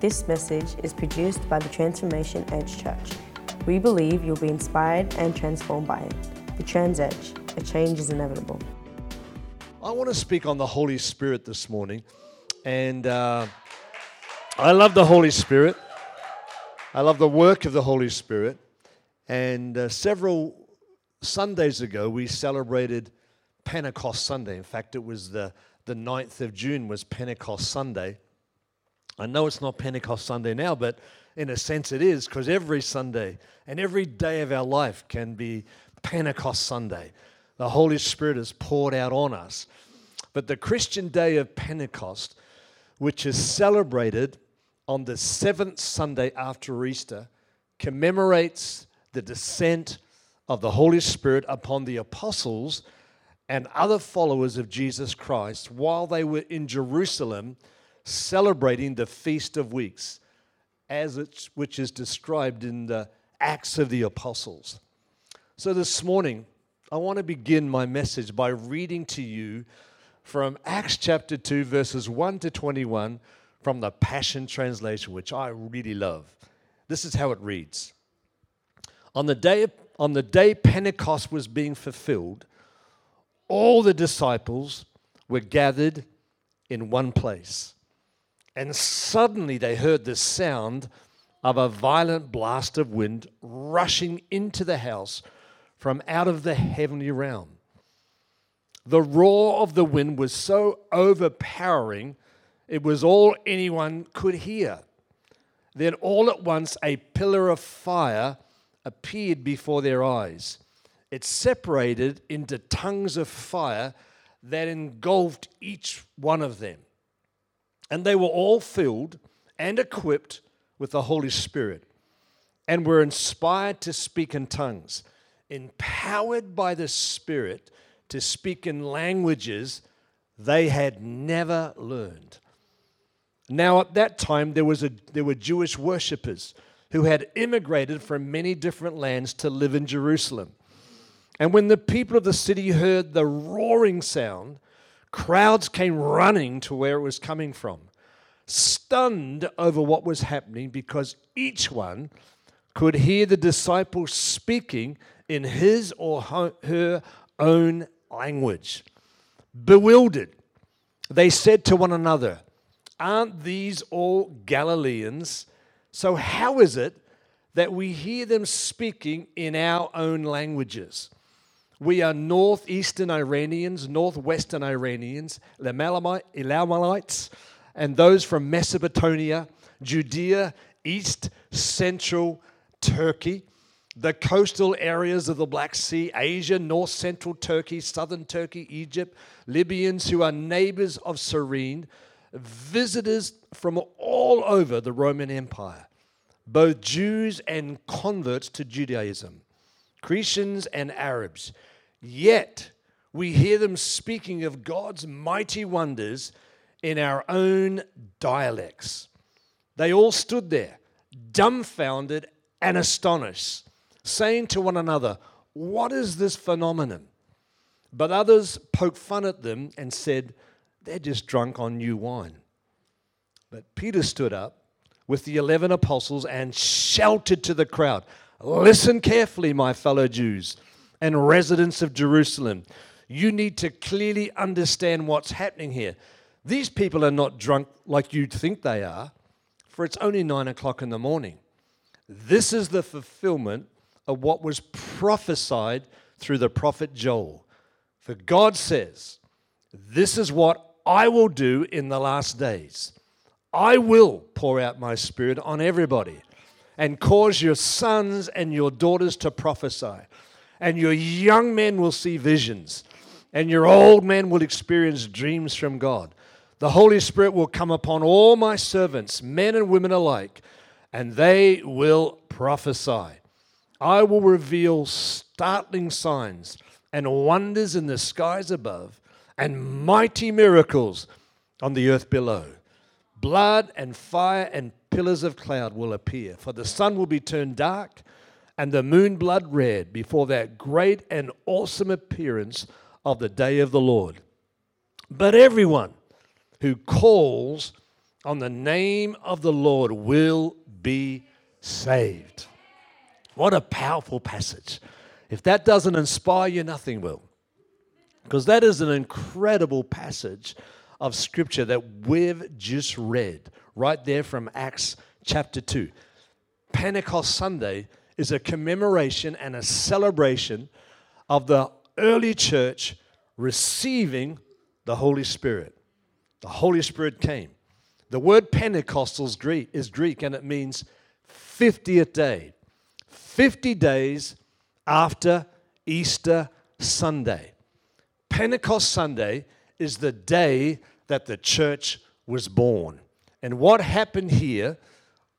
This message is produced by the Transformation Edge Church. We believe you'll be inspired and transformed by it. The Trans Edge, a change is inevitable. I want to speak on the Holy Spirit this morning. And uh, I love the Holy Spirit. I love the work of the Holy Spirit. And uh, several Sundays ago, we celebrated Pentecost Sunday. In fact, it was the, the 9th of June was Pentecost Sunday. I know it's not Pentecost Sunday now, but in a sense it is because every Sunday and every day of our life can be Pentecost Sunday. The Holy Spirit is poured out on us. But the Christian day of Pentecost, which is celebrated on the seventh Sunday after Easter, commemorates the descent of the Holy Spirit upon the apostles and other followers of Jesus Christ while they were in Jerusalem celebrating the Feast of Weeks, as it's, which is described in the Acts of the Apostles. So this morning, I want to begin my message by reading to you from Acts chapter 2, verses 1 to 21 from the Passion Translation, which I really love. This is how it reads On the day, on the day Pentecost was being fulfilled, all the disciples were gathered in one place. And suddenly they heard the sound of a violent blast of wind rushing into the house from out of the heavenly realm. The roar of the wind was so overpowering, it was all anyone could hear. Then, all at once, a pillar of fire appeared before their eyes. It separated into tongues of fire that engulfed each one of them. And they were all filled and equipped with the Holy Spirit and were inspired to speak in tongues, empowered by the Spirit to speak in languages they had never learned. Now, at that time, there, was a, there were Jewish worshippers who had immigrated from many different lands to live in Jerusalem. And when the people of the city heard the roaring sound, crowds came running to where it was coming from, stunned over what was happening because each one could hear the disciples speaking in his or her own language. Bewildered, they said to one another, Aren't these all Galileans? So, how is it that we hear them speaking in our own languages? We are northeastern Iranians, northwestern Iranians, Elamites, and those from Mesopotamia, Judea, east central Turkey, the coastal areas of the Black Sea, Asia, north central Turkey, southern Turkey, Egypt, Libyans who are neighbors of Cyrene, visitors from all over the Roman Empire, both Jews and converts to Judaism, Christians and Arabs. Yet we hear them speaking of God's mighty wonders in our own dialects. They all stood there, dumbfounded and astonished, saying to one another, What is this phenomenon? But others poked fun at them and said, They're just drunk on new wine. But Peter stood up with the eleven apostles and shouted to the crowd, Listen carefully, my fellow Jews and residents of Jerusalem. You need to clearly understand what's happening here. These people are not drunk like you'd think they are, for it's only nine o'clock in the morning. This is the fulfillment of what was prophesied through the prophet Joel. For God says, This is what I will do in the last days. I will pour out my spirit on everybody and cause your sons and your daughters to prophesy and your young men will see visions, and your old men will experience dreams from God. The Holy Spirit will come upon all my servants, men and women alike, and they will prophesy. I will reveal startling signs and wonders in the skies above, and mighty miracles on the earth below. Blood and fire and pillars of cloud will appear, for the sun will be turned dark and the moon blood red before that great and awesome appearance of the day of the Lord. But everyone who calls on the name of the Lord will be saved. What a powerful passage. If that doesn't inspire you, nothing will. Because that is an incredible passage of scripture that we've just read right there from Acts chapter 2. Pentecost Sunday is a commemoration and a celebration of the early church receiving the Holy Spirit. The Holy Spirit came. The word Pentecostal is Greek and it means 50th day. 50 days after Easter Sunday. Pentecost Sunday is the day that the church was born. And what happened here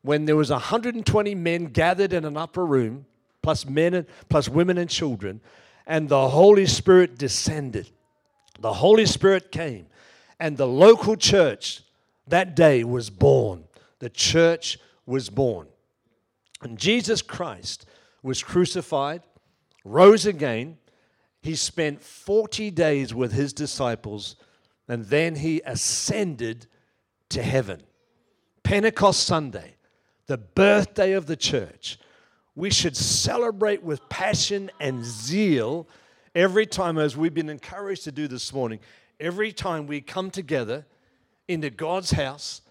when there was 120 men gathered in an upper room, plus men plus women and children, and the Holy Spirit descended. The Holy Spirit came, and the local church that day was born. The church was born. And Jesus Christ was crucified, rose again. He spent 40 days with his disciples, and then he ascended to heaven. Pentecost Sunday, the birthday of the church, we should celebrate with passion and zeal every time, as we've been encouraged to do this morning, every time we come together into God's house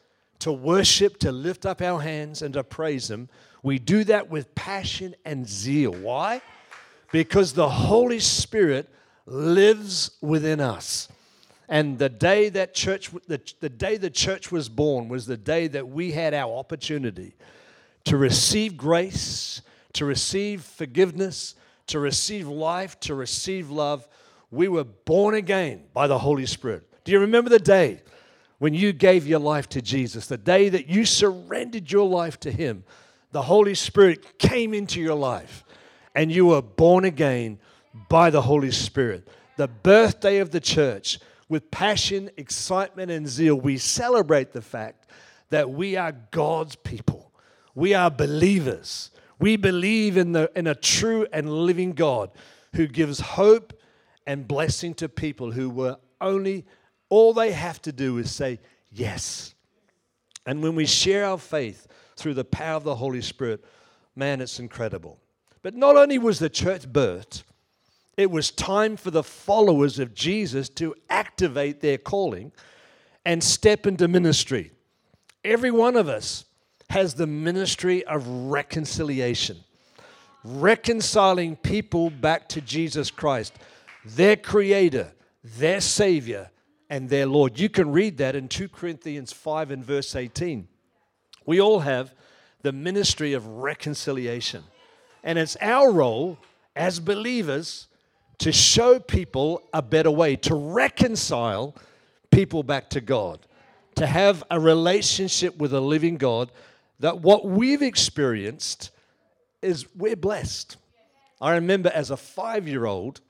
to worship, to lift up our hands, and to praise Him. We do that with passion and zeal. Why? Because the Holy Spirit lives within us. And the day that church, the, the day the church was born was the day that we had our opportunity to receive grace, to receive forgiveness, to receive life, to receive love. We were born again by the Holy Spirit. Do you remember the day when you gave your life to Jesus, the day that you surrendered your life to Him, the Holy Spirit came into your life and you were born again by the Holy Spirit. The birthday of the church, with passion, excitement, and zeal, we celebrate the fact that we are God's people. We are believers. We believe in, the, in a true and living God who gives hope and blessing to people who were only all they have to do is say yes. And when we share our faith through the power of the Holy Spirit, man, it's incredible. But not only was the church birthed, it was time for the followers of Jesus to activate their calling and step into ministry. Every one of us has the ministry of reconciliation, reconciling people back to Jesus Christ, their creator, their savior, and their Lord. You can read that in 2 Corinthians 5 and verse 18. We all have the ministry of reconciliation. And it's our role as believers to show people a better way, to reconcile people back to God, to have a relationship with a living God that what we've experienced is we're blessed. I remember as a five year old,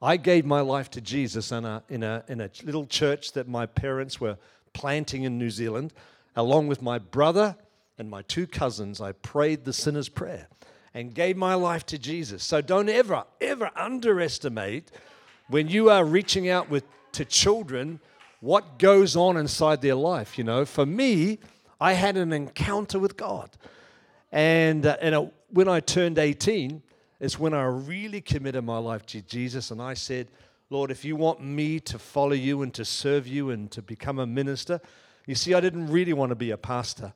I gave my life to Jesus in a, in, a, in a little church that my parents were planting in New Zealand. Along with my brother and my two cousins, I prayed the sinner's prayer and gave my life to Jesus. So don't ever, ever underestimate when you are reaching out with, to children what goes on inside their life. You know, for me, I had an encounter with God. And, uh, and uh, when I turned 18, it's when I really committed my life to Jesus and I said, Lord, if you want me to follow you and to serve you and to become a minister, you see, I didn't really want to be a pastor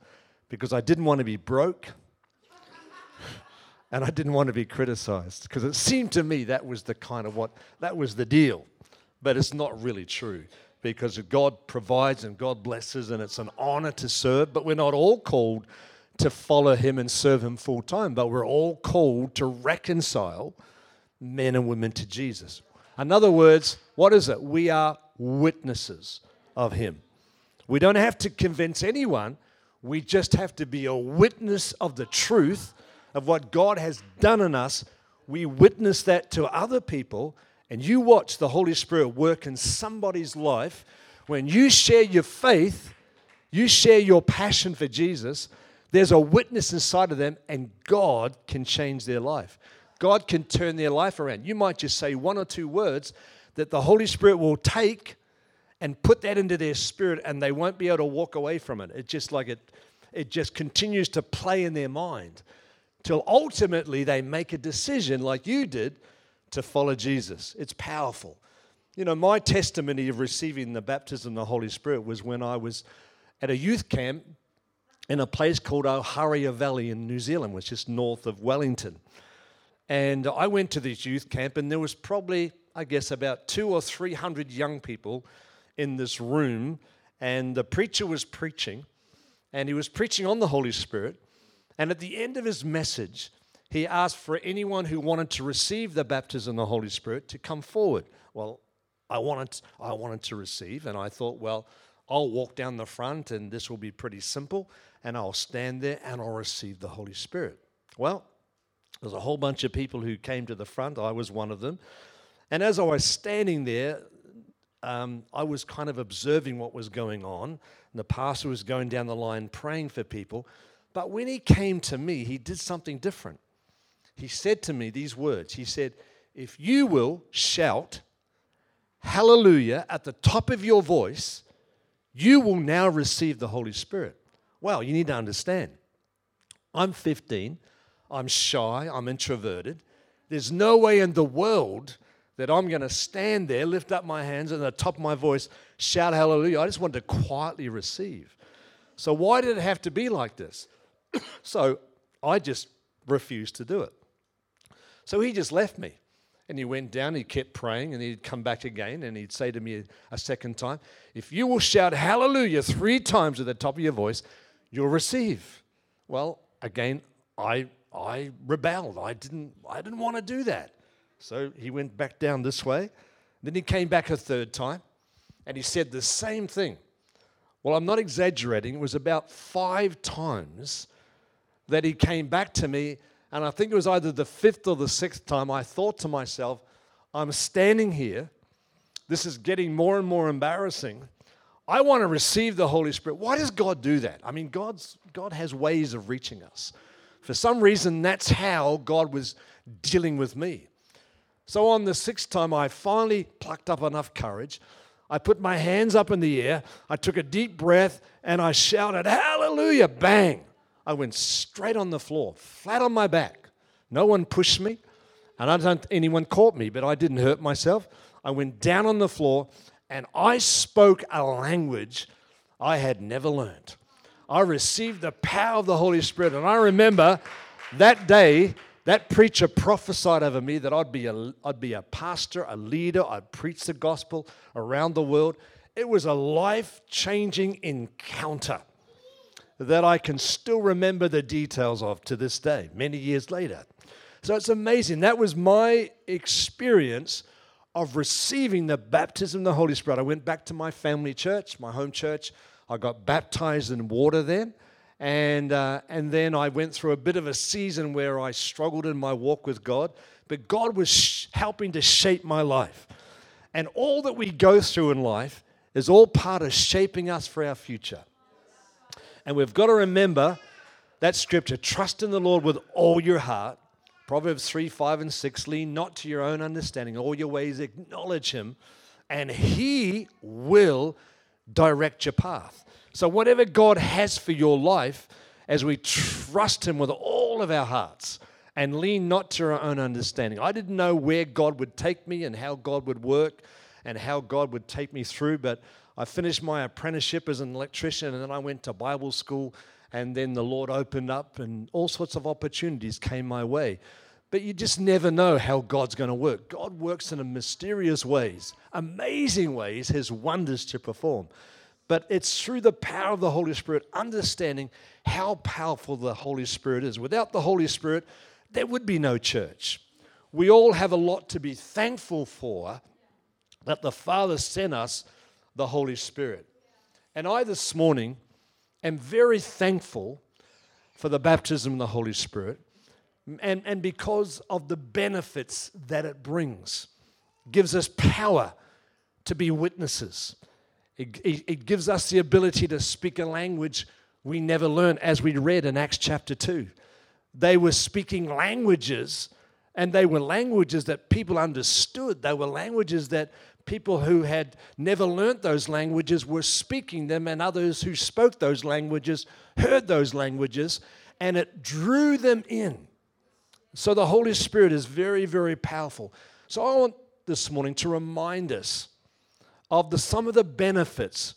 because I didn't want to be broke and I didn't want to be criticized because it seemed to me that was the kind of what, that was the deal. But it's not really true because God provides and God blesses and it's an honor to serve, but we're not all called to follow him and serve him full time, but we're all called to reconcile men and women to Jesus. In other words, what is it? We are witnesses of him. We don't have to convince anyone, we just have to be a witness of the truth of what God has done in us. We witness that to other people, and you watch the Holy Spirit work in somebody's life. When you share your faith, you share your passion for Jesus, there's a witness inside of them, and God can change their life. God can turn their life around. You might just say one or two words that the Holy Spirit will take and put that into their spirit and they won't be able to walk away from it. It's just like it, it just continues to play in their mind till ultimately they make a decision, like you did, to follow Jesus. It's powerful. You know, my testimony of receiving the baptism of the Holy Spirit was when I was at a youth camp in a place called Ohara Valley in New Zealand, which is north of Wellington. And I went to this youth camp, and there was probably, I guess, about two or three hundred young people in this room. And the preacher was preaching, and he was preaching on the Holy Spirit. And at the end of his message, he asked for anyone who wanted to receive the baptism of the Holy Spirit to come forward. Well, I wanted, I wanted to receive, and I thought, well, I'll walk down the front, and this will be pretty simple, and I'll stand there and I'll receive the Holy Spirit. Well, there's a whole bunch of people who came to the front. I was one of them. And as I was standing there, um, I was kind of observing what was going on. And the pastor was going down the line praying for people. But when he came to me, he did something different. He said to me these words He said, If you will shout hallelujah at the top of your voice, you will now receive the Holy Spirit. Well, you need to understand. I'm 15, I'm shy, I'm introverted. There's no way in the world that I'm going to stand there, lift up my hands, and at the top of my voice, shout hallelujah. I just wanted to quietly receive. So, why did it have to be like this? so, I just refused to do it. So, he just left me. And he went down, he kept praying, and he'd come back again, and he'd say to me a second time, If you will shout hallelujah three times at the top of your voice, you'll receive. Well, again, I, I rebelled. I didn't, I didn't want to do that. So he went back down this way. Then he came back a third time, and he said the same thing. Well, I'm not exaggerating. It was about five times that he came back to me and I think it was either the fifth or the sixth time, I thought to myself, I'm standing here. This is getting more and more embarrassing. I want to receive the Holy Spirit. Why does God do that? I mean, God's, God has ways of reaching us. For some reason, that's how God was dealing with me. So on the sixth time, I finally plucked up enough courage. I put my hands up in the air, I took a deep breath, and I shouted, Hallelujah! Bang! I went straight on the floor, flat on my back. No one pushed me, and I don't anyone caught me, but I didn't hurt myself. I went down on the floor and I spoke a language I had never learned. I received the power of the Holy Spirit, and I remember that day that preacher prophesied over me that I'd be a, I'd be a pastor, a leader, I'd preach the gospel around the world. It was a life changing encounter that I can still remember the details of to this day, many years later. So it's amazing. That was my experience of receiving the baptism of the Holy Spirit. I went back to my family church, my home church. I got baptized in water then. And, uh, and then I went through a bit of a season where I struggled in my walk with God. But God was sh- helping to shape my life. And all that we go through in life is all part of shaping us for our future. And we've got to remember that scripture trust in the Lord with all your heart. Proverbs 3, 5, and 6 lean not to your own understanding, all your ways acknowledge Him, and He will direct your path. So, whatever God has for your life, as we trust Him with all of our hearts and lean not to our own understanding. I didn't know where God would take me and how God would work and how God would take me through, but I finished my apprenticeship as an electrician and then I went to Bible school and then the Lord opened up and all sorts of opportunities came my way. But you just never know how God's going to work. God works in mysterious ways, amazing ways, His wonders to perform. But it's through the power of the Holy Spirit, understanding how powerful the Holy Spirit is. Without the Holy Spirit, there would be no church. We all have a lot to be thankful for that the Father sent us the Holy Spirit. And I this morning am very thankful for the baptism of the Holy Spirit and, and because of the benefits that it brings. It gives us power to be witnesses. It, it, it gives us the ability to speak a language we never learned, as we read in Acts chapter 2. They were speaking languages, and they were languages that people understood. They were languages that people who had never learnt those languages were speaking them, and others who spoke those languages heard those languages, and it drew them in. So the Holy Spirit is very, very powerful. So I want this morning to remind us of the, some of the benefits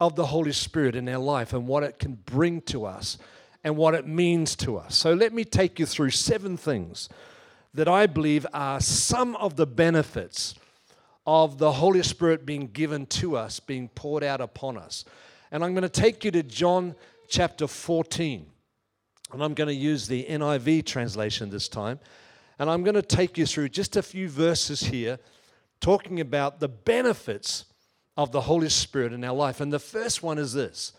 of the Holy Spirit in our life and what it can bring to us and what it means to us. So let me take you through seven things that I believe are some of the benefits of the Holy Spirit being given to us, being poured out upon us. And I'm going to take you to John chapter 14. And I'm going to use the NIV translation this time. And I'm going to take you through just a few verses here talking about the benefits of the Holy Spirit in our life. And the first one is this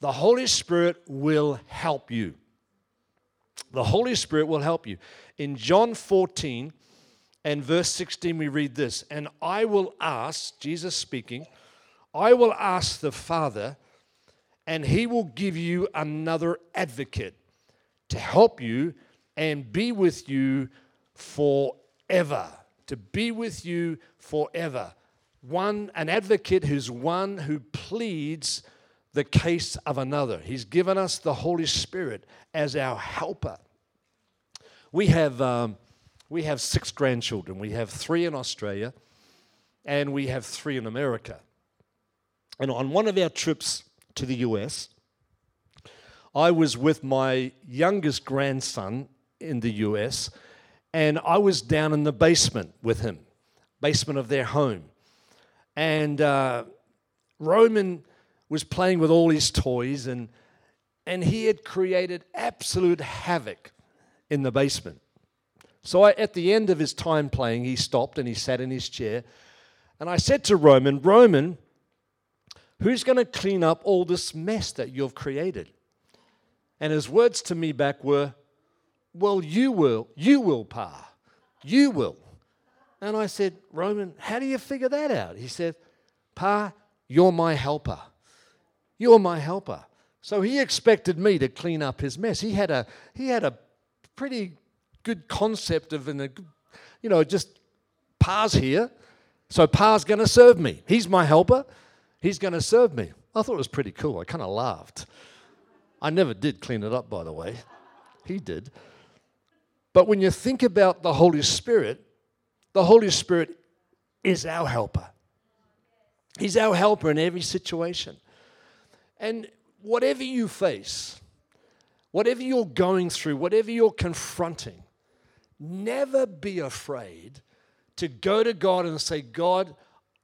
the Holy Spirit will help you. The Holy Spirit will help you. In John 14 and verse 16, we read this And I will ask, Jesus speaking, I will ask the Father, and he will give you another advocate to help you and be with you forever. To be with you forever. One, an advocate who's one who pleads the case of another. He's given us the Holy Spirit as our helper. We have, um, we have six grandchildren. We have three in Australia, and we have three in America. And on one of our trips to the US, I was with my youngest grandson in the US, and I was down in the basement with him, basement of their home. And uh, Roman was playing with all his toys, and, and he had created absolute havoc in the basement. So I, at the end of his time playing, he stopped and he sat in his chair. And I said to Roman, Roman, who's going to clean up all this mess that you've created? And his words to me back were, Well, you will, you will, Pa. You will. And I said, Roman, how do you figure that out? He said, Pa, you're my helper. You're my helper. So he expected me to clean up his mess. He had a, he had a pretty good concept of, an, you know, just Pa's here. So Pa's going to serve me. He's my helper. He's going to serve me. I thought it was pretty cool. I kind of laughed. I never did clean it up, by the way. He did. But when you think about the Holy Spirit, the Holy Spirit is our helper. He's our helper in every situation. And whatever you face, whatever you're going through, whatever you're confronting, never be afraid to go to God and say, God,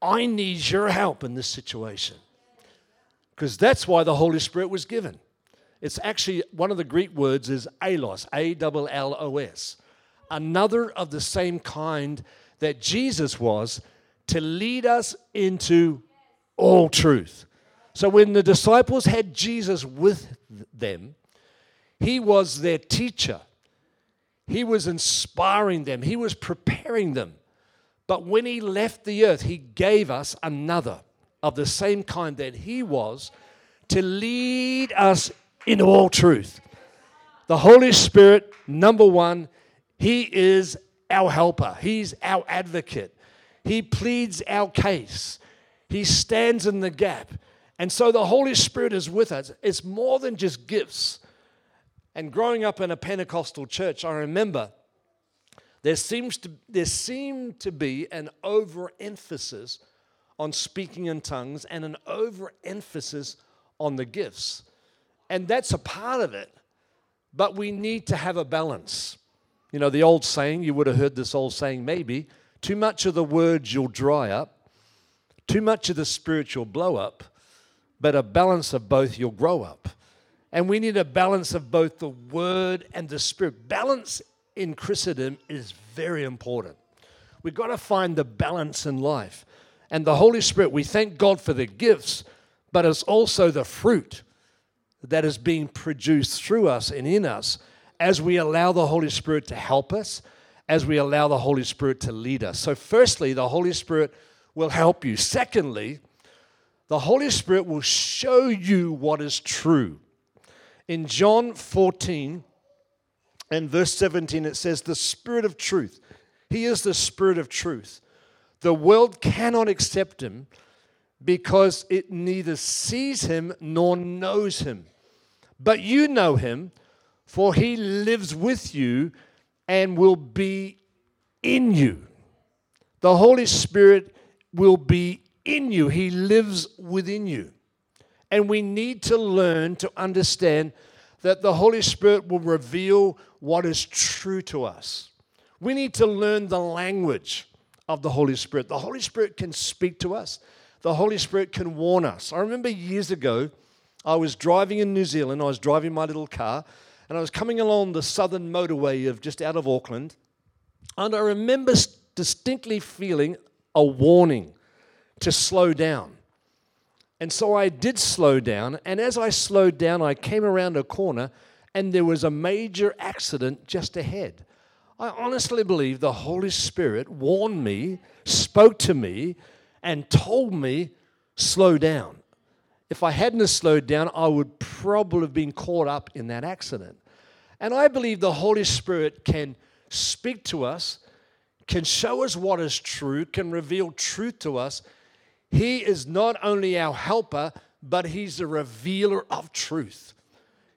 I need your help in this situation. Because that's why the Holy Spirit was given. It's actually one of the Greek words is allos, A L L O S. Another of the same kind that Jesus was to lead us into all truth. So when the disciples had Jesus with them, he was their teacher. He was inspiring them, he was preparing them. But when he left the earth, he gave us another of the same kind that he was to lead us into all truth. The Holy Spirit, number one, He is our helper, He's our advocate. He pleads our case, He stands in the gap. And so the Holy Spirit is with us. It's more than just gifts. And growing up in a Pentecostal church, I remember there seems to there seemed to be an overemphasis on speaking in tongues and an overemphasis on the gifts. And that's a part of it. But we need to have a balance. You know, the old saying, you would have heard this old saying maybe too much of the words you'll dry up, too much of the spirit you'll blow up, but a balance of both you'll grow up. And we need a balance of both the word and the spirit. Balance in Christendom is very important. We've got to find the balance in life. And the Holy Spirit, we thank God for the gifts, but it's also the fruit that is being produced through us and in us as we allow the Holy Spirit to help us, as we allow the Holy Spirit to lead us. So, firstly, the Holy Spirit will help you. Secondly, the Holy Spirit will show you what is true. In John 14 and verse 17, it says, The Spirit of truth. He is the Spirit of truth. The world cannot accept him because it neither sees him nor knows him. But you know him, for he lives with you and will be in you. The Holy Spirit will be in you, he lives within you. And we need to learn to understand that the Holy Spirit will reveal what is true to us. We need to learn the language of the Holy Spirit. The Holy Spirit can speak to us, the Holy Spirit can warn us. I remember years ago, I was driving in New Zealand, I was driving my little car, and I was coming along the southern motorway of just out of Auckland, and I remember distinctly feeling a warning to slow down. And so I did slow down. And as I slowed down, I came around a corner and there was a major accident just ahead. I honestly believe the Holy Spirit warned me, spoke to me, and told me, slow down. If I hadn't slowed down, I would probably have been caught up in that accident. And I believe the Holy Spirit can speak to us, can show us what is true, can reveal truth to us, he is not only our helper, but He's a revealer of truth.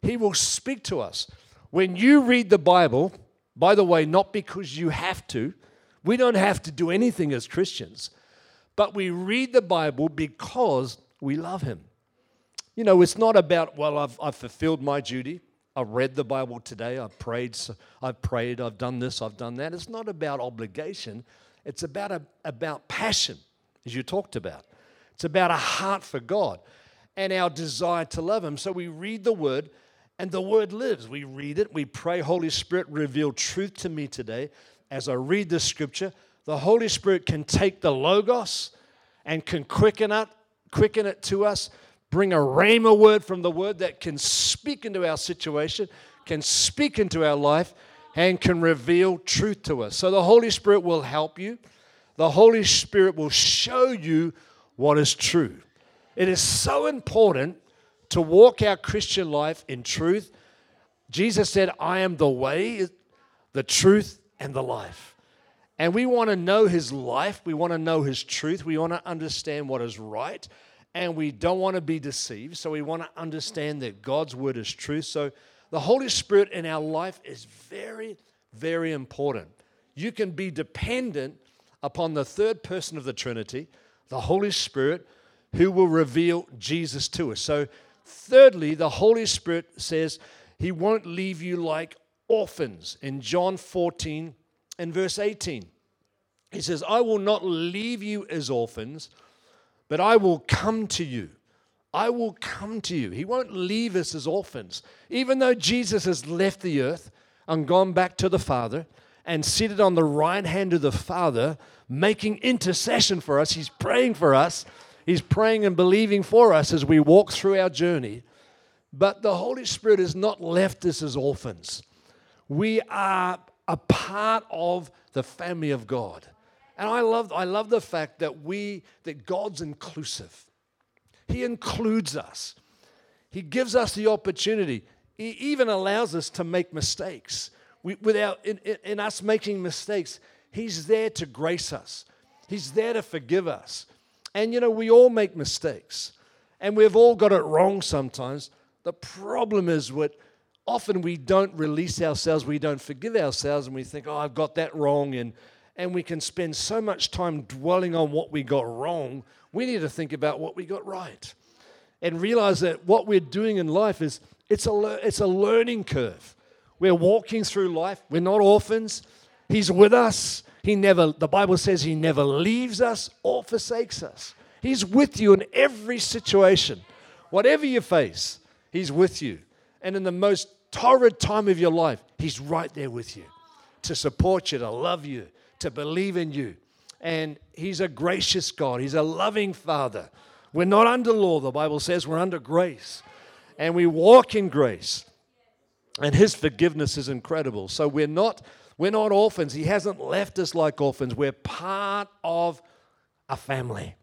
He will speak to us. When you read the Bible, by the way, not because you have to, we don't have to do anything as Christians, but we read the Bible because we love Him. You know, it's not about, well, I've, I've fulfilled my duty. I've read the Bible today. I've prayed. I've prayed. I've done this. I've done that. It's not about obligation. It's about a, about passion as you talked about. It's about a heart for God and our desire to love Him. So we read the Word, and the Word lives. We read it, we pray, Holy Spirit, reveal truth to me today. As I read the Scripture, the Holy Spirit can take the Logos and can quicken it, quicken it to us, bring a rhema word from the Word that can speak into our situation, can speak into our life, and can reveal truth to us. So the Holy Spirit will help you the Holy Spirit will show you what is true. It is so important to walk our Christian life in truth. Jesus said, I am the way, the truth, and the life. And we want to know his life. We want to know his truth. We want to understand what is right. And we don't want to be deceived. So we want to understand that God's word is truth. So the Holy Spirit in our life is very, very important. You can be dependent upon the third person of the Trinity, the Holy Spirit, who will reveal Jesus to us. So, thirdly, the Holy Spirit says he won't leave you like orphans in John 14 and verse 18. He says, I will not leave you as orphans, but I will come to you. I will come to you. He won't leave us as orphans. Even though Jesus has left the earth and gone back to the Father and seated on the right hand of the Father, making intercession for us. He's praying for us. He's praying and believing for us as we walk through our journey. But the Holy Spirit has not left us as orphans. We are a part of the family of God. And I love, I love the fact that we, that God's inclusive. He includes us. He gives us the opportunity. He even allows us to make mistakes. We, without in, in, in us making mistakes, He's there to grace us, He's there to forgive us. And you know, we all make mistakes, and we've all got it wrong sometimes. The problem is what often we don't release ourselves, we don't forgive ourselves, and we think, oh, I've got that wrong. And, and we can spend so much time dwelling on what we got wrong. We need to think about what we got right and realize that what we're doing in life is it's a, it's a learning curve. We're walking through life, we're not orphans. He's with us. He never, the Bible says he never leaves us or forsakes us. He's with you in every situation. Whatever you face, he's with you. And in the most torrid time of your life, he's right there with you to support you, to love you, to believe in you. And he's a gracious God, he's a loving Father. We're not under law, the Bible says, we're under grace. And we walk in grace. And his forgiveness is incredible. So we're not we're not orphans. He hasn't left us like orphans. We're part of a family.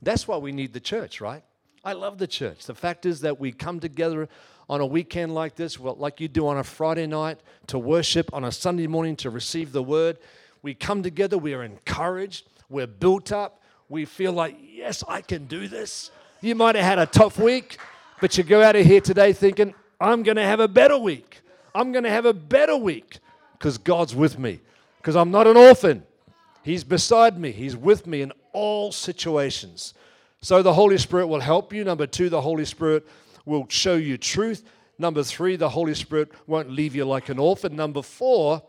That's why we need the church, right? I love the church. The fact is that we come together on a weekend like this, like you do on a Friday night, to worship, on a Sunday morning to receive the word. We come together, we are encouraged, we're built up, we feel like, yes, I can do this. You might have had a tough week, but you go out of here today thinking, I'm going to have a better week. I'm going to have a better week because God's with me, because I'm not an orphan. He's beside me, He's with me in all situations. So the Holy Spirit will help you. Number two, the Holy Spirit will show you truth. Number three, the Holy Spirit won't leave you like an orphan. Number four,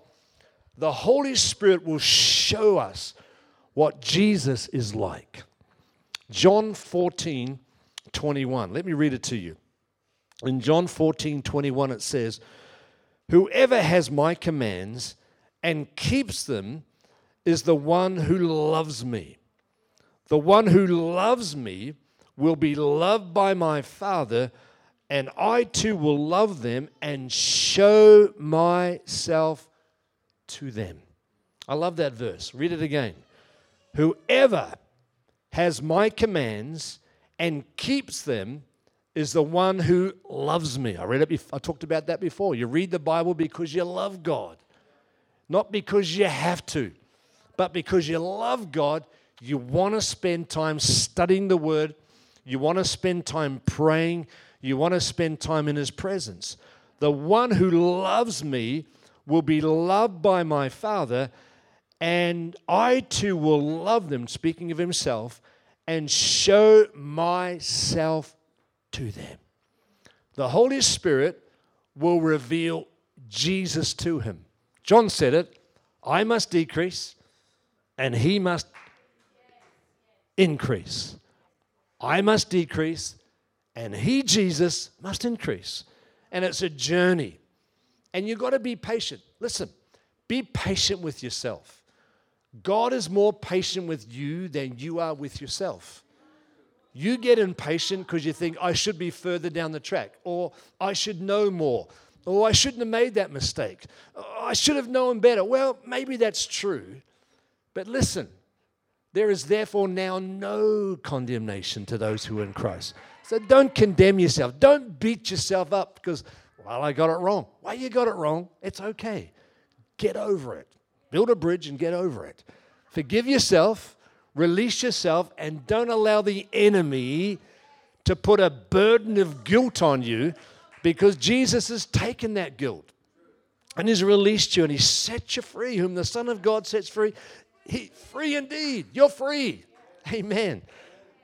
the Holy Spirit will show us what Jesus is like. John 14, 21. Let me read it to you. In John 14, 21, it says, Whoever has my commands and keeps them is the one who loves me. The one who loves me will be loved by my Father, and I too will love them and show myself to them. I love that verse. Read it again. Whoever has my commands and keeps them is the one who loves me. I read it before, I talked about that before. You read the Bible because you love God. Not because you have to, but because you love God, you want to spend time studying the word, you want to spend time praying, you want to spend time in his presence. The one who loves me will be loved by my Father, and I too will love them, speaking of himself, and show myself to them. The Holy Spirit will reveal Jesus to him. John said it I must decrease, and he must increase. I must decrease, and he, Jesus, must increase. And it's a journey. And you've got to be patient. Listen, be patient with yourself. God is more patient with you than you are with yourself. You get impatient because you think, I should be further down the track, or I should know more, or I shouldn't have made that mistake. I should have known better. Well, maybe that's true. But listen, there is therefore now no condemnation to those who are in Christ. So don't condemn yourself. Don't beat yourself up because, well, I got it wrong. Well, you got it wrong. It's okay. Get over it. Build a bridge and get over it. Forgive yourself, release yourself, and don't allow the enemy to put a burden of guilt on you because Jesus has taken that guilt and he's released you and he set you free. Whom the Son of God sets free, he free indeed. You're free. Amen.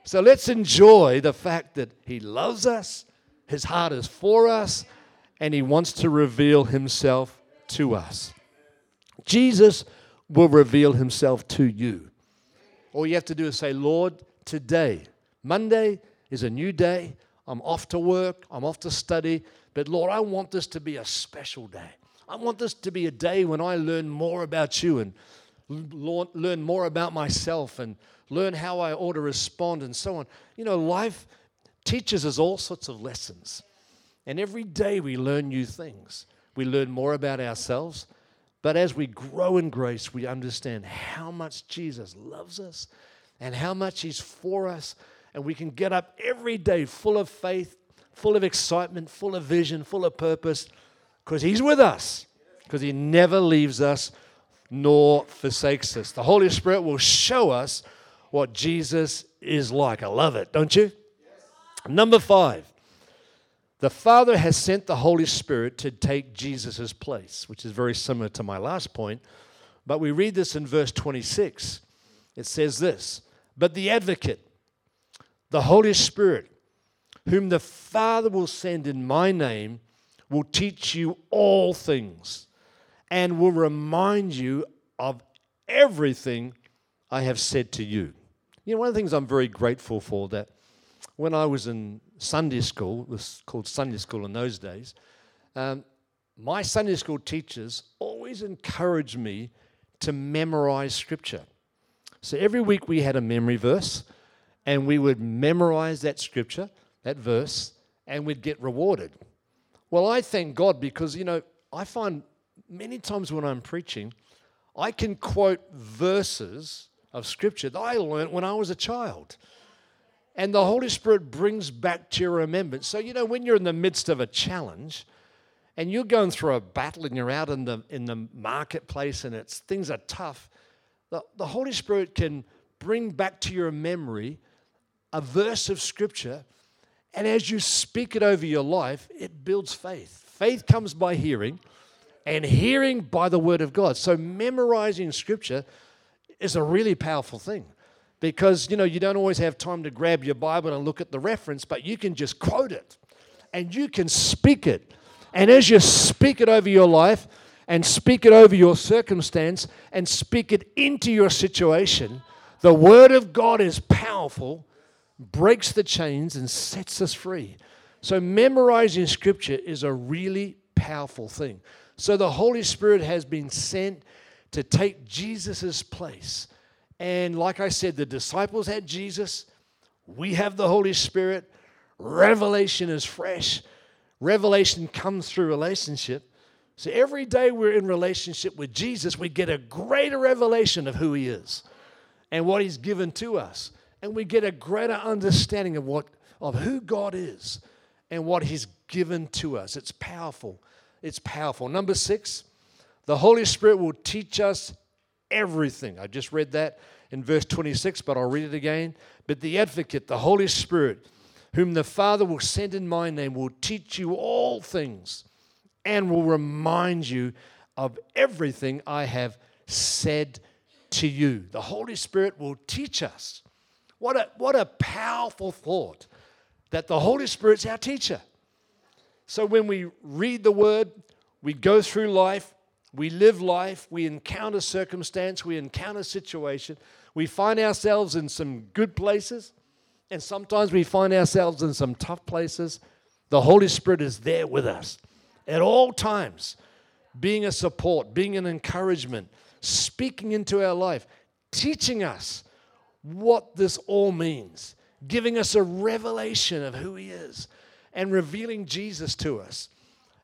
So let's enjoy the fact that he loves us, his heart is for us, and he wants to reveal himself to us. Jesus will reveal himself to you. All you have to do is say, Lord, today, Monday is a new day. I'm off to work, I'm off to study, but Lord, I want this to be a special day. I want this to be a day when I learn more about you and learn more about myself and learn how I ought to respond and so on. You know, life teaches us all sorts of lessons. And every day we learn new things. We learn more about ourselves. But as we grow in grace, we understand how much Jesus loves us and how much He's for us. And we can get up every day full of faith, full of excitement, full of vision, full of purpose because He's with us, because He never leaves us nor forsakes us. The Holy Spirit will show us what Jesus is like. I love it, don't you? Number five, the Father has sent the Holy Spirit to take Jesus' place, which is very similar to my last point. But we read this in verse 26. It says this But the advocate, the Holy Spirit, whom the Father will send in my name, will teach you all things and will remind you of everything I have said to you. You know, one of the things I'm very grateful for that when I was in Sunday school, was called Sunday school in those days, um, my Sunday school teachers always encouraged me to memorize scripture. So every week we had a memory verse, and we would memorize that scripture, that verse, and we'd get rewarded. Well, I thank God because, you know, I find many times when I'm preaching, I can quote verses of scripture that I learned when I was a child. And the Holy Spirit brings back to your remembrance. So, you know, when you're in the midst of a challenge and you're going through a battle and you're out in the, in the marketplace and it's, things are tough, the, the Holy Spirit can bring back to your memory a verse of scripture. And as you speak it over your life, it builds faith. Faith comes by hearing, and hearing by the word of God. So memorizing scripture is a really powerful thing because you know you don't always have time to grab your bible and look at the reference but you can just quote it and you can speak it. And as you speak it over your life and speak it over your circumstance and speak it into your situation the word of god is powerful breaks the chains and sets us free. So memorizing scripture is a really powerful thing. So the holy spirit has been sent to take jesus' place and like I said, the disciples had Jesus. We have the Holy Spirit. Revelation is fresh. Revelation comes through relationship. So every day we're in relationship with Jesus, we get a greater revelation of who He is and what He's given to us. And we get a greater understanding of what of who God is and what He's given to us. It's powerful. It's powerful. Number six, the Holy Spirit will teach us everything. I just read that in verse 26, but I'll read it again. But the advocate, the Holy Spirit, whom the Father will send in my name, will teach you all things and will remind you of everything I have said to you. The Holy Spirit will teach us. What a, what a powerful thought that the Holy Spirit's our teacher. So when we read the Word, we go through life, we live life, we encounter circumstance, we encounter situation, we find ourselves in some good places, and sometimes we find ourselves in some tough places. The Holy Spirit is there with us at all times, being a support, being an encouragement, speaking into our life, teaching us what this all means, giving us a revelation of who He is, and revealing Jesus to us.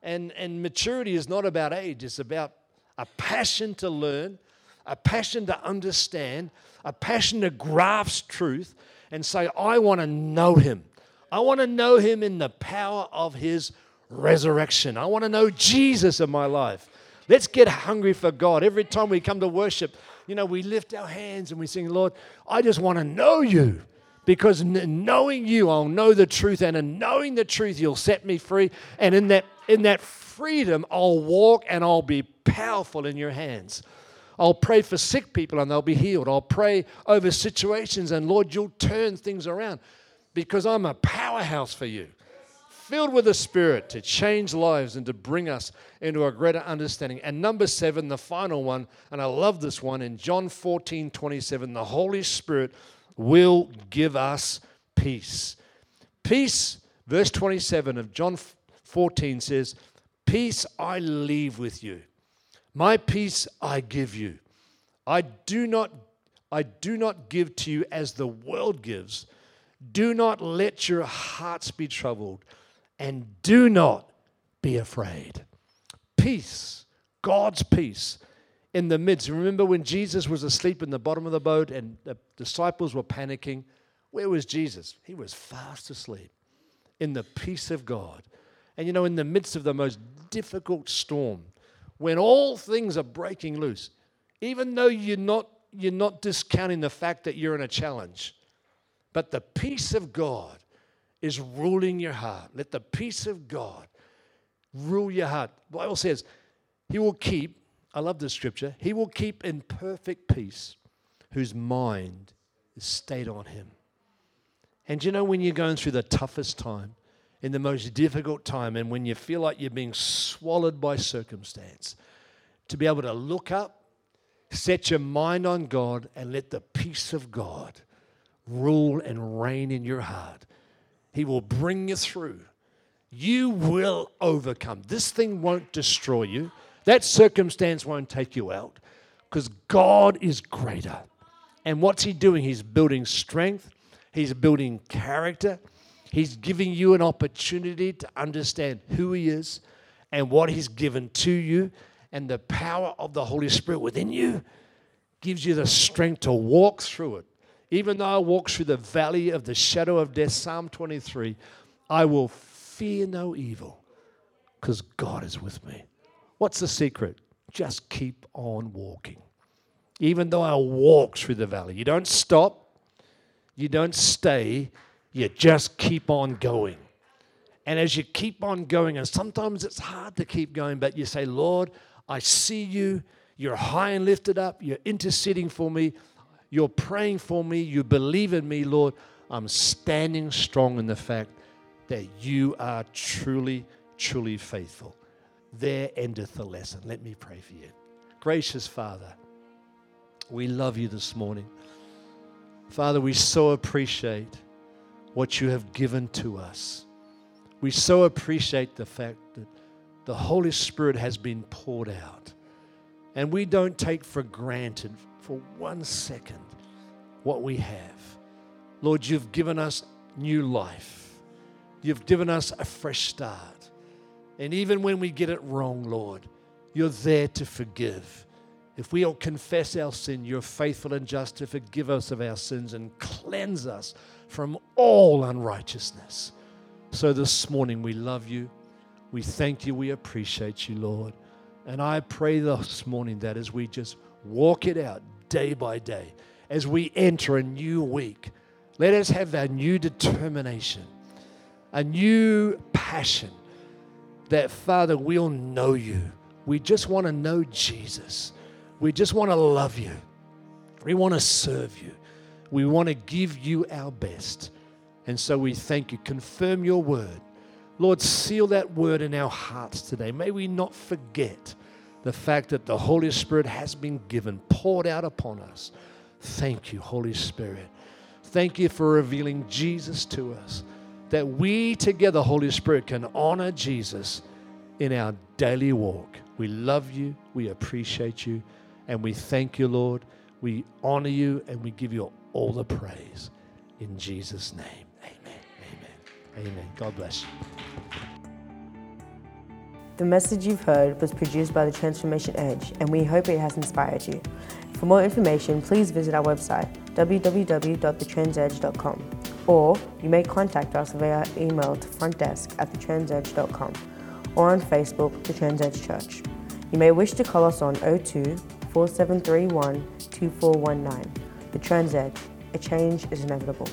And, and maturity is not about age, it's about a passion to learn, a passion to understand, a passion to grasp truth and say, I want to know him. I want to know him in the power of his resurrection. I want to know Jesus in my life. Let's get hungry for God. Every time we come to worship, you know, we lift our hands and we sing, Lord, I just want to know you because knowing you i'll know the truth and in knowing the truth you'll set me free. And in that in that freedom i'll walk and i'll be powerful in your hands. I'll pray for sick people and they'll be healed. I'll pray over situations and lord you'll turn things around because i'm a powerhouse for you filled with the spirit to change lives and to bring us into a greater understanding. And number seven the final one and i love this one in john 14 27 the holy spirit will give us peace. Peace, verse 27 of John 14 says, Peace I leave with you. My peace I give you. I do not I do not give to you as the world gives. Do not let your hearts be troubled and do not be afraid. Peace, God's peace in the midst. Remember when Jesus was asleep in the bottom of the boat and the disciples were panicking? Where was Jesus? He was fast asleep in the peace of God. And you know, in the midst of the most difficult storm, when all things are breaking loose, even though you're not, you're not discounting the fact that you're in a challenge, but the peace of God is ruling your heart. Let the peace of God rule your heart. The Bible says, He will keep I love this scripture. He will keep in perfect peace whose mind is stayed on him. And you know, when you're going through the toughest time, in the most difficult time, and when you feel like you're being swallowed by circumstance, to be able to look up, set your mind on God, and let the peace of God rule and reign in your heart. He will bring you through. You will overcome. This thing won't destroy you. That circumstance won't take you out because God is greater. And what's He doing? He's building strength, He's building character, He's giving you an opportunity to understand who He is and what He's given to you. And the power of the Holy Spirit within you gives you the strength to walk through it. Even though I walk through the valley of the shadow of death, Psalm 23, I will fear no evil because God is with me. What's the secret? Just keep on walking. even though I walk through the valley. You don't stop, you don't stay, you just keep on going. And as you keep on going, and sometimes it's hard to keep going, but you say, Lord, I see you. You're high and lifted up. You're interceding for me. You're praying for me. You believe in me, Lord. I'm standing strong in the fact that you are truly, truly faithful. There endeth the lesson. Let me pray for you. Gracious Father, we love you this morning. Father, we so appreciate what you have given to us. We so appreciate the fact that the Holy Spirit has been poured out. And we don't take for granted for one second what we have. Lord, you've given us new life. You've given us a fresh start. And even when we get it wrong, Lord, you're there to forgive. If we all confess our sin, you're faithful and just to forgive us of our sins and cleanse us from all unrighteousness. So this morning, we love you. We thank you. We appreciate you, Lord. And I pray this morning that as we just walk it out day by day, as we enter a new week, let us have that new determination, a new passion that, Father, we'll know you. We just want to know Jesus. We just want to love you. We want to serve you. We want to give you our best. And so we thank you. Confirm your word. Lord, seal that word in our hearts today. May we not forget the fact that the Holy Spirit has been given, poured out upon us. Thank you, Holy Spirit. Thank you for revealing Jesus to us. That we together, Holy Spirit, can honor Jesus in our daily walk. We love you, we appreciate you, and we thank you, Lord. We honor you and we give you all the praise. In Jesus' name, amen. Amen. Amen. God bless you. The message you've heard was produced by the Transformation Edge, and we hope it has inspired you. For more information, please visit our website, www.thetransedge.com, or you may contact us via email to frontdesk at thetransedge.com or on Facebook, The Trans Edge Church. You may wish to call us on 02 4731 2419. The Trans Edge, a change is inevitable.